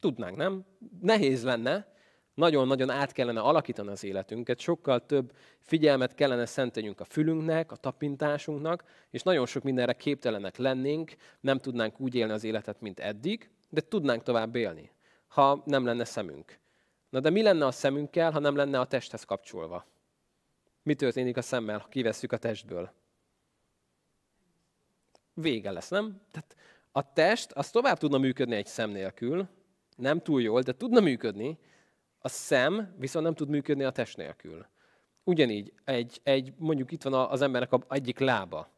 Tudnánk, nem? Nehéz lenne, nagyon-nagyon át kellene alakítani az életünket, sokkal több figyelmet kellene szenteljünk a fülünknek, a tapintásunknak, és nagyon sok mindenre képtelenek lennénk, nem tudnánk úgy élni az életet, mint eddig, de tudnánk tovább élni, ha nem lenne szemünk. Na de mi lenne a szemünkkel, ha nem lenne a testhez kapcsolva? Mi történik a szemmel, ha kivesszük a testből? Vége lesz, nem? Tehát a test az tovább tudna működni egy szem nélkül, nem túl jól, de tudna működni, a szem viszont nem tud működni a test nélkül. Ugyanígy, egy, egy, mondjuk itt van az embernek a egyik lába.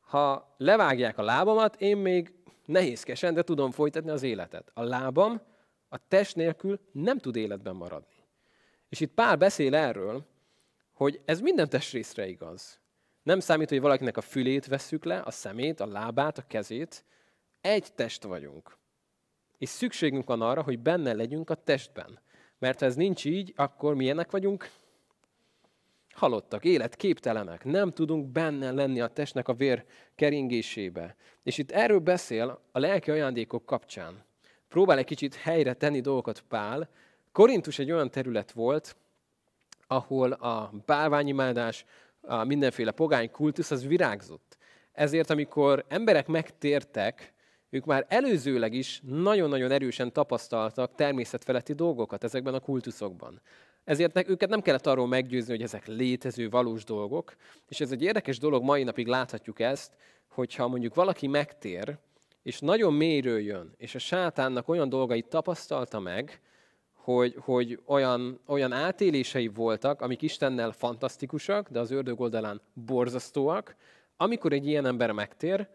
Ha levágják a lábamat, én még nehézkesen, de tudom folytatni az életet. A lábam a test nélkül nem tud életben maradni. És itt Pál beszél erről, hogy ez minden testrészre igaz. Nem számít, hogy valakinek a fülét vesszük le, a szemét, a lábát, a kezét. Egy test vagyunk. És szükségünk van arra, hogy benne legyünk a testben. Mert ha ez nincs így, akkor milyenek vagyunk? Halottak, életképtelenek. Nem tudunk benne lenni a testnek a vér keringésébe. És itt erről beszél a lelki ajándékok kapcsán. Próbál egy kicsit helyre tenni dolgokat Pál. Korintus egy olyan terület volt, ahol a bálványimádás, a mindenféle pogány kultusz az virágzott. Ezért, amikor emberek megtértek, ők már előzőleg is nagyon-nagyon erősen tapasztaltak természetfeletti dolgokat ezekben a kultuszokban. Ezért őket nem kellett arról meggyőzni, hogy ezek létező, valós dolgok. És ez egy érdekes dolog, mai napig láthatjuk ezt, hogyha mondjuk valaki megtér, és nagyon mélyről jön, és a sátánnak olyan dolgait tapasztalta meg, hogy, hogy olyan, olyan átélései voltak, amik Istennel fantasztikusak, de az ördög oldalán borzasztóak, amikor egy ilyen ember megtér,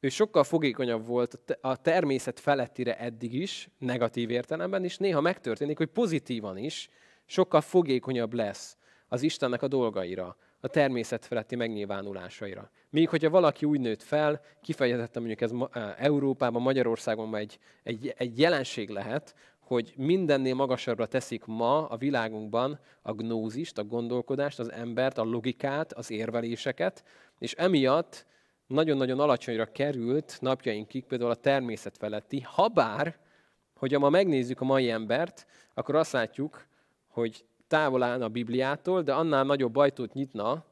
ő sokkal fogékonyabb volt a természet felettire eddig is, negatív értelemben, és néha megtörténik, hogy pozitívan is, sokkal fogékonyabb lesz az Istennek a dolgaira, a természet feletti megnyilvánulásaira. Míg hogyha valaki úgy nőtt fel, kifejezetten mondjuk ez Európában, Magyarországon egy, egy, egy jelenség lehet, hogy mindennél magasabbra teszik ma a világunkban a gnózist, a gondolkodást, az embert, a logikát, az érveléseket, és emiatt nagyon-nagyon alacsonyra került napjainkig például a természet feletti, ha bár, hogyha ma megnézzük a mai embert, akkor azt látjuk, hogy távol állna a Bibliától, de annál nagyobb ajtót nyitna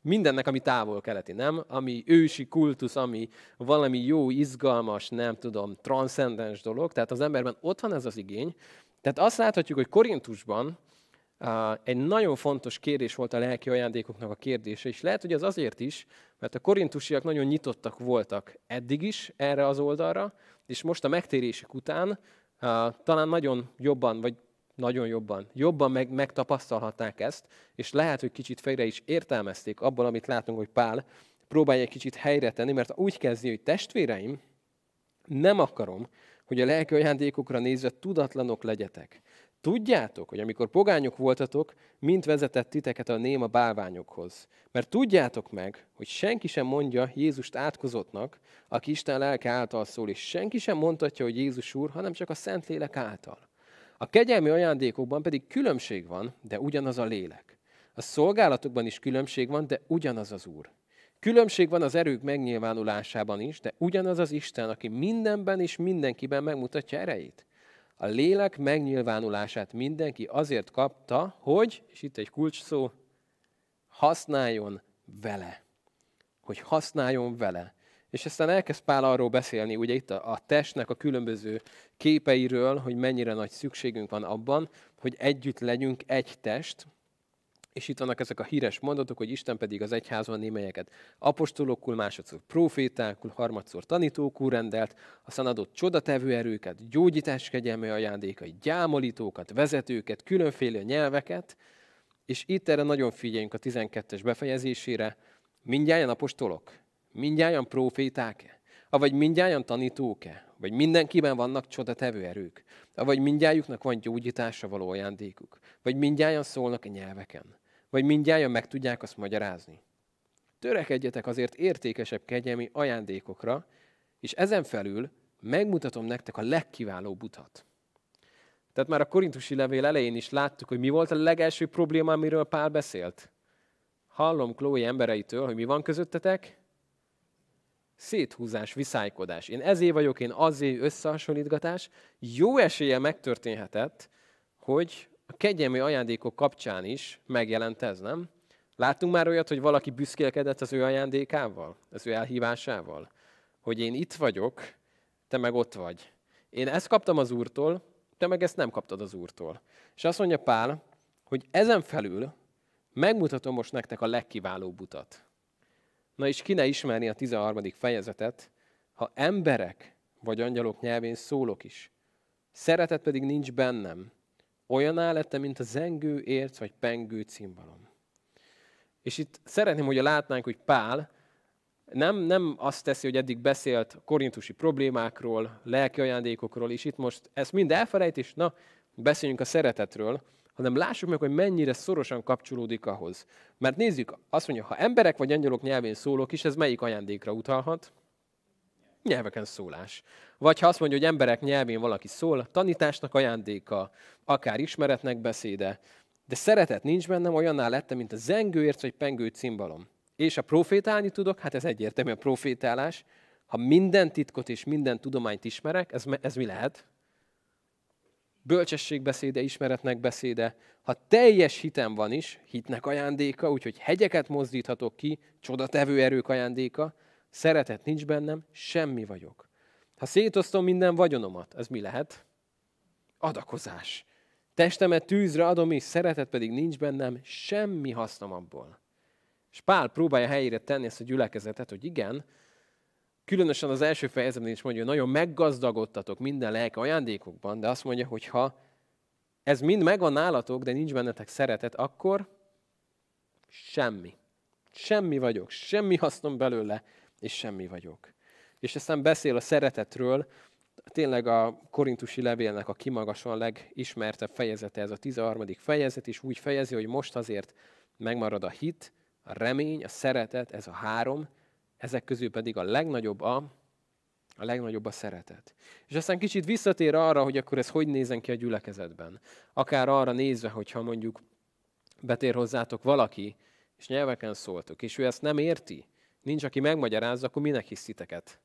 mindennek, ami távol keleti, nem? Ami ősi kultusz, ami valami jó, izgalmas, nem tudom, transzcendens dolog. Tehát az emberben ott van ez az igény. Tehát azt láthatjuk, hogy Korintusban egy nagyon fontos kérdés volt a lelki ajándékoknak a kérdése, és lehet, hogy az azért is, mert a korintusiak nagyon nyitottak voltak eddig is erre az oldalra, és most a megtérésük után talán nagyon jobban, vagy nagyon jobban, jobban meg, megtapasztalhatták ezt, és lehet, hogy kicsit fejre is értelmezték abból, amit látunk, hogy Pál próbálja egy kicsit helyre tenni, mert úgy kezdi, hogy testvéreim, nem akarom, hogy a lelki ajándékokra nézve tudatlanok legyetek. Tudjátok, hogy amikor pogányok voltatok, mint vezetett titeket a néma bálványokhoz. Mert tudjátok meg, hogy senki sem mondja Jézust átkozottnak, aki Isten lelke által szól, és senki sem mondhatja, hogy Jézus Úr, hanem csak a Szentlélek által. A kegyelmi ajándékokban pedig különbség van, de ugyanaz a lélek. A szolgálatokban is különbség van, de ugyanaz az Úr. Különbség van az erők megnyilvánulásában is, de ugyanaz az Isten, aki mindenben és mindenkiben megmutatja erejét. A lélek megnyilvánulását mindenki azért kapta, hogy, és itt egy kulcs szó, használjon vele. Hogy használjon vele. És aztán elkezd Pál arról beszélni, ugye itt a, a testnek a különböző képeiről, hogy mennyire nagy szükségünk van abban, hogy együtt legyünk egy test, és itt vannak ezek a híres mondatok, hogy Isten pedig az egyházban némelyeket apostolokul, másodszor profétákul, harmadszor tanítókul rendelt, aztán adott csodatevő erőket, gyógyítás kegyelme ajándékai, gyámolítókat, vezetőket, különféle nyelveket, és itt erre nagyon figyeljünk a 12-es befejezésére, mindjárt apostolok, mindjárt proféták-e, vagy mindjárt tanítók-e, vagy mindenkiben vannak csodatevő erők, vagy mindjájuknak van gyógyításra való ajándékuk, vagy mindjárt szólnak a nyelveken vagy mindjárt meg tudják azt magyarázni. Törekedjetek azért értékesebb kegyelmi ajándékokra, és ezen felül megmutatom nektek a legkiválóbb utat. Tehát már a korintusi levél elején is láttuk, hogy mi volt a legelső probléma, amiről Pál beszélt. Hallom Chloe embereitől, hogy mi van közöttetek? Széthúzás, viszálykodás. Én ezé vagyok, én azé összehasonlítgatás. Jó esélye megtörténhetett, hogy a kegyelmi ajándékok kapcsán is megjelent ez, nem? Láttunk már olyat, hogy valaki büszkélkedett az ő ajándékával, az ő elhívásával? Hogy én itt vagyok, te meg ott vagy. Én ezt kaptam az Úrtól, te meg ezt nem kaptad az Úrtól. És azt mondja Pál, hogy ezen felül megmutatom most nektek a legkiválóbb utat. Na és ki ne ismerni a 13. fejezetet, ha emberek vagy angyalok nyelvén szólok is, szeretet pedig nincs bennem, Olyaná lettem, mint a zengő érc vagy pengő cimbalom. És itt szeretném, hogy látnánk, hogy Pál nem, nem azt teszi, hogy eddig beszélt korintusi problémákról, lelki ajándékokról, és itt most ezt mind elfelejt, és na, beszéljünk a szeretetről, hanem lássuk meg, hogy mennyire szorosan kapcsolódik ahhoz. Mert nézzük, azt mondja, ha emberek vagy angyalok nyelvén szólok is, ez melyik ajándékra utalhat? nyelveken szólás. Vagy ha azt mondja, hogy emberek nyelvén valaki szól, tanításnak ajándéka, akár ismeretnek beszéde, de szeretet nincs bennem, olyanná lettem, mint a zengőérc vagy pengő cimbalom. És a profétálni tudok, hát ez egyértelmű a profétálás. Ha minden titkot és minden tudományt ismerek, ez, ez mi lehet? Bölcsességbeszéde, ismeretnek beszéde. Ha teljes hitem van is, hitnek ajándéka, úgyhogy hegyeket mozdíthatok ki, csodatevő erők ajándéka, szeretet nincs bennem, semmi vagyok. Ha szétosztom minden vagyonomat, ez mi lehet? Adakozás. Testemet tűzre adom, és szeretet pedig nincs bennem, semmi hasznom abból. És Pál próbálja helyére tenni ezt a gyülekezetet, hogy igen, különösen az első fejezetben is mondja, hogy nagyon meggazdagodtatok minden lelke ajándékokban, de azt mondja, hogy ha ez mind megvan nálatok, de nincs bennetek szeretet, akkor semmi. Semmi vagyok, semmi hasznom belőle, és semmi vagyok. És aztán beszél a szeretetről, tényleg a korintusi levélnek a kimagasan legismertebb fejezete, ez a 13. fejezet, és úgy fejezi, hogy most azért megmarad a hit, a remény, a szeretet, ez a három, ezek közül pedig a legnagyobb a, a legnagyobb a szeretet. És aztán kicsit visszatér arra, hogy akkor ez hogy nézen ki a gyülekezetben. Akár arra nézve, hogyha mondjuk betér hozzátok valaki, és nyelveken szóltok, és ő ezt nem érti, nincs, aki megmagyarázza, akkor minek hisziteket?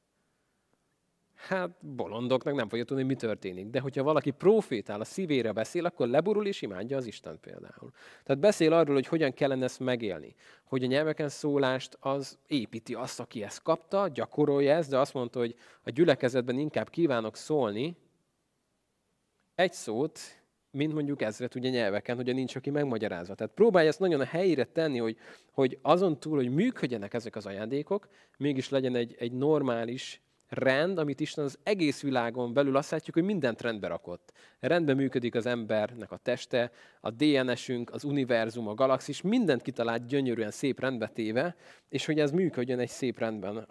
Hát bolondoknak nem fogja tudni, mi történik. De hogyha valaki profétál, a szívére beszél, akkor leborul és imádja az Isten például. Tehát beszél arról, hogy hogyan kellene ezt megélni. Hogy a nyelveken szólást az építi azt, aki ezt kapta, gyakorolja ezt, de azt mondta, hogy a gyülekezetben inkább kívánok szólni egy szót, mint mondjuk ezret ugye nyelveken, hogy nincs, aki megmagyarázva. Tehát próbálja ezt nagyon a helyére tenni, hogy, hogy azon túl, hogy működjenek ezek az ajándékok, mégis legyen egy, egy normális rend, amit Isten az egész világon belül azt látjuk, hogy mindent rendbe rakott. Rendben működik az embernek a teste, a DNS-ünk, az univerzum, a galaxis, mindent kitalált gyönyörűen szép rendbe téve, és hogy ez működjön egy szép rendben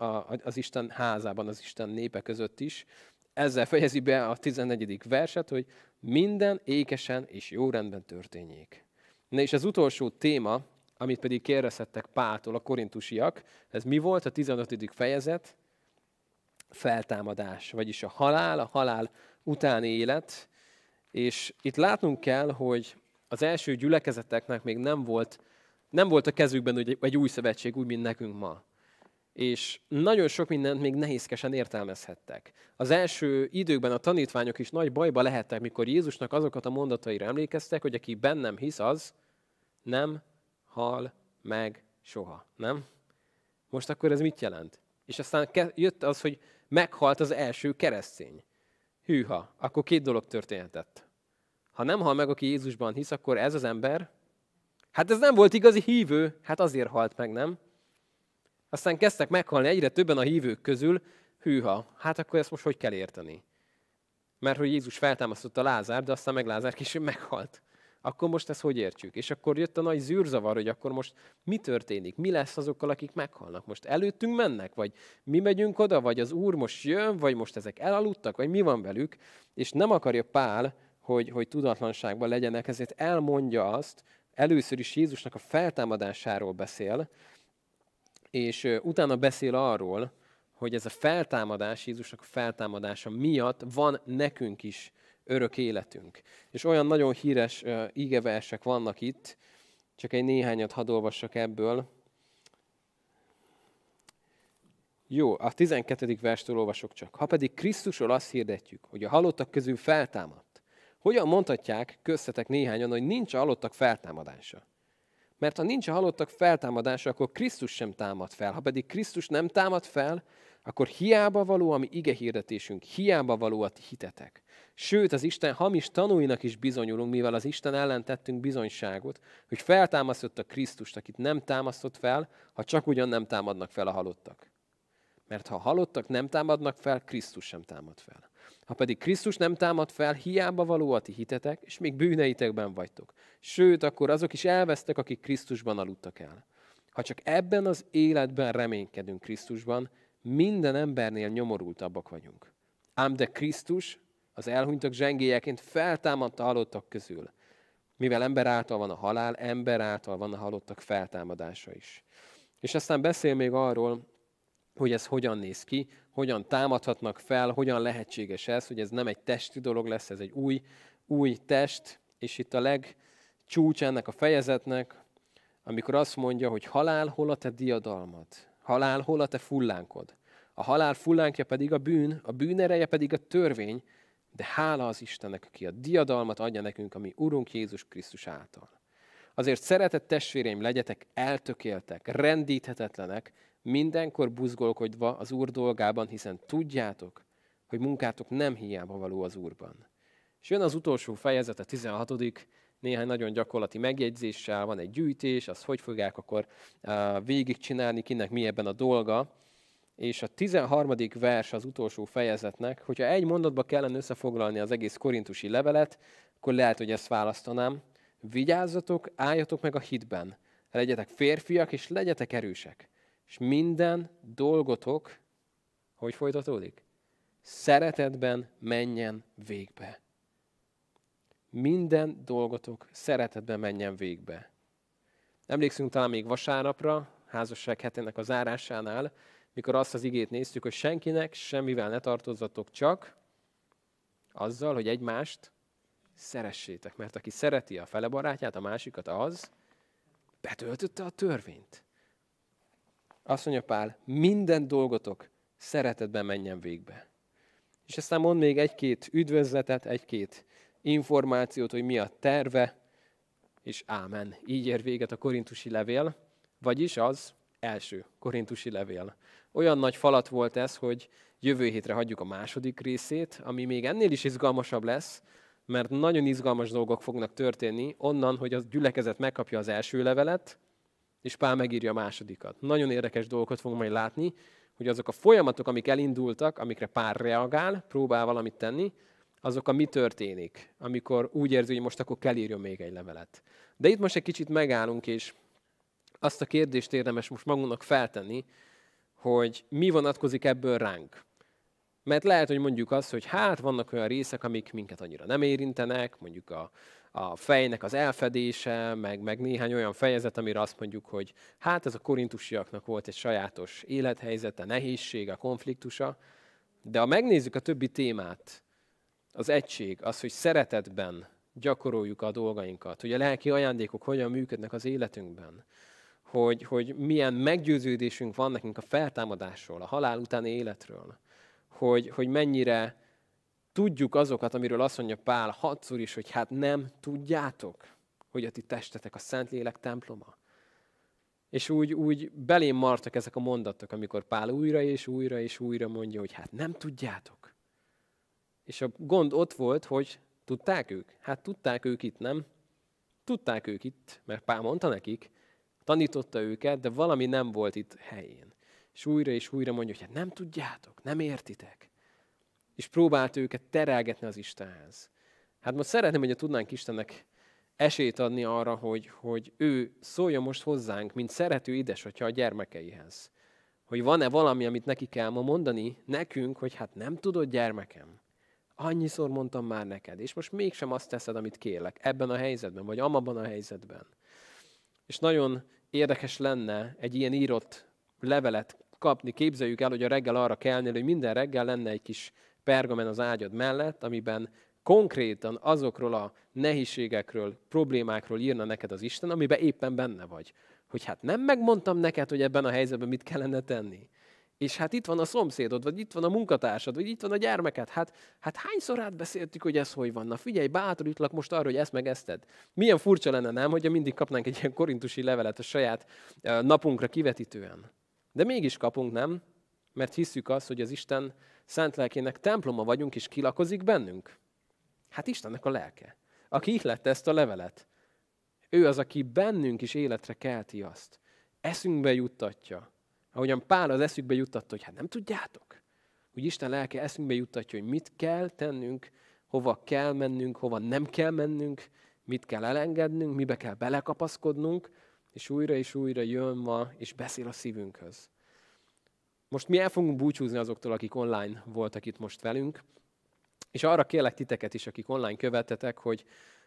az Isten házában, az Isten népe között is. Ezzel fejezi be a 14. verset, hogy minden ékesen és jó rendben történjék. Na és az utolsó téma, amit pedig kérdezhettek Pától a korintusiak, ez mi volt a 15. fejezet? Feltámadás, vagyis a halál, a halál utáni élet. És itt látnunk kell, hogy az első gyülekezeteknek még nem volt, nem volt a kezükben egy, egy új szövetség, úgy, mint nekünk ma. És nagyon sok mindent még nehézkesen értelmezhettek. Az első időkben a tanítványok is nagy bajba lehettek, mikor Jézusnak azokat a mondataira emlékeztek, hogy aki bennem hisz, az nem hal meg soha. Nem? Most akkor ez mit jelent? És aztán jött az, hogy meghalt az első keresztény. Hűha, akkor két dolog történhetett. Ha nem hal meg, aki Jézusban hisz, akkor ez az ember, hát ez nem volt igazi hívő, hát azért halt meg, nem? Aztán kezdtek meghalni egyre többen a hívők közül, hűha, hát akkor ezt most hogy kell érteni? Mert hogy Jézus feltámasztotta Lázár, de aztán meg Lázár később meghalt akkor most ezt hogy értjük? És akkor jött a nagy zűrzavar, hogy akkor most mi történik? Mi lesz azokkal, akik meghalnak? Most előttünk mennek? Vagy mi megyünk oda? Vagy az Úr most jön? Vagy most ezek elaludtak? Vagy mi van velük? És nem akarja Pál, hogy, hogy tudatlanságban legyenek, ezért elmondja azt, először is Jézusnak a feltámadásáról beszél, és utána beszél arról, hogy ez a feltámadás, Jézusnak a feltámadása miatt van nekünk is örök életünk. És olyan nagyon híres uh, ígeversek vannak itt, csak egy néhányat hadd olvassak ebből. Jó, a 12. verstől olvasok csak. Ha pedig Krisztusról azt hirdetjük, hogy a halottak közül feltámadt, hogyan mondhatják köztetek néhányan, hogy nincs a halottak feltámadása? Mert ha nincs a halottak feltámadása, akkor Krisztus sem támad fel. Ha pedig Krisztus nem támad fel, akkor hiába való a mi ige hirdetésünk, hiába való a ti hitetek. Sőt, az Isten hamis tanúinak is bizonyulunk, mivel az Isten ellen tettünk bizonyságot, hogy feltámasztott a Krisztust, akit nem támasztott fel, ha csak ugyan nem támadnak fel a halottak. Mert ha a halottak nem támadnak fel, Krisztus sem támad fel. Ha pedig Krisztus nem támad fel, hiába való a ti hitetek, és még bűneitekben vagytok. Sőt, akkor azok is elvesztek, akik Krisztusban aludtak el. Ha csak ebben az életben reménykedünk Krisztusban, minden embernél nyomorultabbak vagyunk. Ám de Krisztus az elhunytak zsengélyeként feltámadta halottak közül. Mivel ember által van a halál, ember által van a halottak feltámadása is. És aztán beszél még arról, hogy ez hogyan néz ki, hogyan támadhatnak fel, hogyan lehetséges ez, hogy ez nem egy testi dolog lesz, ez egy új, új test, és itt a legcsúcs ennek a fejezetnek, amikor azt mondja, hogy halál, hol a te diadalmad? Halál, hol a te fullánkod? A halál fullánkja pedig a bűn, a bűn ereje pedig a törvény, de hála az Istennek, aki a diadalmat adja nekünk, ami Urunk Jézus Krisztus által. Azért szeretett testvéreim, legyetek eltökéltek, rendíthetetlenek, mindenkor buzgolkodva az Úr dolgában, hiszen tudjátok, hogy munkátok nem hiába való az Úrban. És jön az utolsó fejezet, a 16 néhány nagyon gyakorlati megjegyzéssel, van egy gyűjtés, azt hogy fogják akkor végigcsinálni, kinek mi ebben a dolga. És a 13. vers az utolsó fejezetnek, hogyha egy mondatba kellene összefoglalni az egész korintusi levelet, akkor lehet, hogy ezt választanám. Vigyázzatok, álljatok meg a hitben, legyetek férfiak, és legyetek erősek. És minden dolgotok, hogy folytatódik? Szeretetben menjen végbe minden dolgotok szeretetben menjen végbe. Emlékszünk talán még vasárnapra, házasság hetének a zárásánál, mikor azt az igét néztük, hogy senkinek semmivel ne tartozzatok, csak azzal, hogy egymást szeressétek. Mert aki szereti a fele barátját, a másikat, az betöltötte a törvényt. Azt mondja Pál, minden dolgotok szeretetben menjen végbe. És aztán mond még egy-két üdvözletet, egy-két információt, hogy mi a terve, és ámen. Így ér véget a korintusi levél, vagyis az első korintusi levél. Olyan nagy falat volt ez, hogy jövő hétre hagyjuk a második részét, ami még ennél is izgalmasabb lesz, mert nagyon izgalmas dolgok fognak történni onnan, hogy a gyülekezet megkapja az első levelet, és Pál megírja a másodikat. Nagyon érdekes dolgokat fogunk majd látni, hogy azok a folyamatok, amik elindultak, amikre Pál reagál, próbál valamit tenni, azok a mi történik, amikor úgy érzi, hogy most akkor kell írjon még egy levelet. De itt most egy kicsit megállunk, és azt a kérdést érdemes most magunknak feltenni, hogy mi vonatkozik ebből ránk. Mert lehet, hogy mondjuk azt, hogy hát vannak olyan részek, amik minket annyira nem érintenek, mondjuk a, a fejnek az elfedése, meg, meg néhány olyan fejezet, amire azt mondjuk, hogy hát ez a korintusiaknak volt egy sajátos élethelyzete, nehézsége, konfliktusa. De ha megnézzük a többi témát, az egység, az, hogy szeretetben gyakoroljuk a dolgainkat, hogy a lelki ajándékok hogyan működnek az életünkben, hogy, hogy milyen meggyőződésünk van nekünk a feltámadásról, a halál utáni életről, hogy, hogy mennyire tudjuk azokat, amiről azt mondja Pál hatszor is, hogy hát nem tudjátok, hogy a ti testetek a Szentlélek temploma. És úgy, úgy belém martak ezek a mondatok, amikor Pál újra és újra és újra mondja, hogy hát nem tudjátok. És a gond ott volt, hogy tudták ők? Hát tudták ők itt, nem? Tudták ők itt, mert Pál mondta nekik, tanította őket, de valami nem volt itt helyén. És újra és újra mondja, hogy hát nem tudjátok, nem értitek. És próbált őket terelgetni az Istenhez. Hát most szeretném, hogy tudnánk Istennek esélyt adni arra, hogy, hogy ő szóljon most hozzánk, mint szerető édesatya a gyermekeihez. Hogy van-e valami, amit neki kell ma mondani nekünk, hogy hát nem tudod gyermekem annyiszor mondtam már neked, és most mégsem azt teszed, amit kérlek, ebben a helyzetben, vagy amabban a helyzetben. És nagyon érdekes lenne egy ilyen írott levelet kapni. Képzeljük el, hogy a reggel arra kellnél, hogy minden reggel lenne egy kis pergamen az ágyad mellett, amiben konkrétan azokról a nehézségekről, problémákról írna neked az Isten, amiben éppen benne vagy. Hogy hát nem megmondtam neked, hogy ebben a helyzetben mit kellene tenni. És hát itt van a szomszédod, vagy itt van a munkatársad, vagy itt van a gyermeked. Hát, hát hányszor átbeszéltük, hogy ez hogy van? Na figyelj, bátorítlak most arra, hogy ezt meg ezted. Milyen furcsa lenne, nem, hogyha mindig kapnánk egy ilyen korintusi levelet a saját napunkra kivetítően. De mégis kapunk, nem? Mert hiszük azt, hogy az Isten szent lelkének temploma vagyunk, és kilakozik bennünk. Hát Istennek a lelke, aki ihlette ezt a levelet. Ő az, aki bennünk is életre kelti azt. Eszünkbe juttatja ahogyan Pál az eszükbe juttatta, hogy hát nem tudjátok, hogy Isten lelke eszünkbe juttatja, hogy mit kell tennünk, hova kell mennünk, hova nem kell mennünk, mit kell elengednünk, mibe kell belekapaszkodnunk, és újra és újra jön ma, és beszél a szívünkhöz. Most mi el fogunk búcsúzni azoktól, akik online voltak itt most velünk, és arra kérlek titeket is, akik online követetek, hogy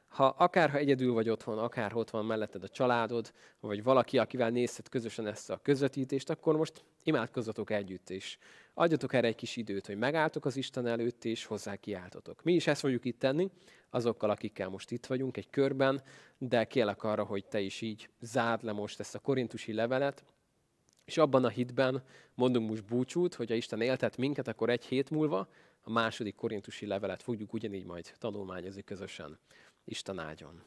ha akár ha egyedül vagy otthon, akár ott van melletted a családod, vagy valaki, akivel nézted közösen ezt a közvetítést, akkor most imádkozzatok együtt, és adjatok erre egy kis időt, hogy megálltok az Isten előtt, és hozzá kiáltotok. Mi is ezt fogjuk itt tenni, azokkal, akikkel most itt vagyunk egy körben, de kérlek arra, hogy te is így zárd le most ezt a korintusi levelet, és abban a hitben mondunk most búcsút, hogy ha Isten éltet minket, akkor egy hét múlva a második korintusi levelet fogjuk ugyanígy majd tanulmányozni közösen. Isten áldjon!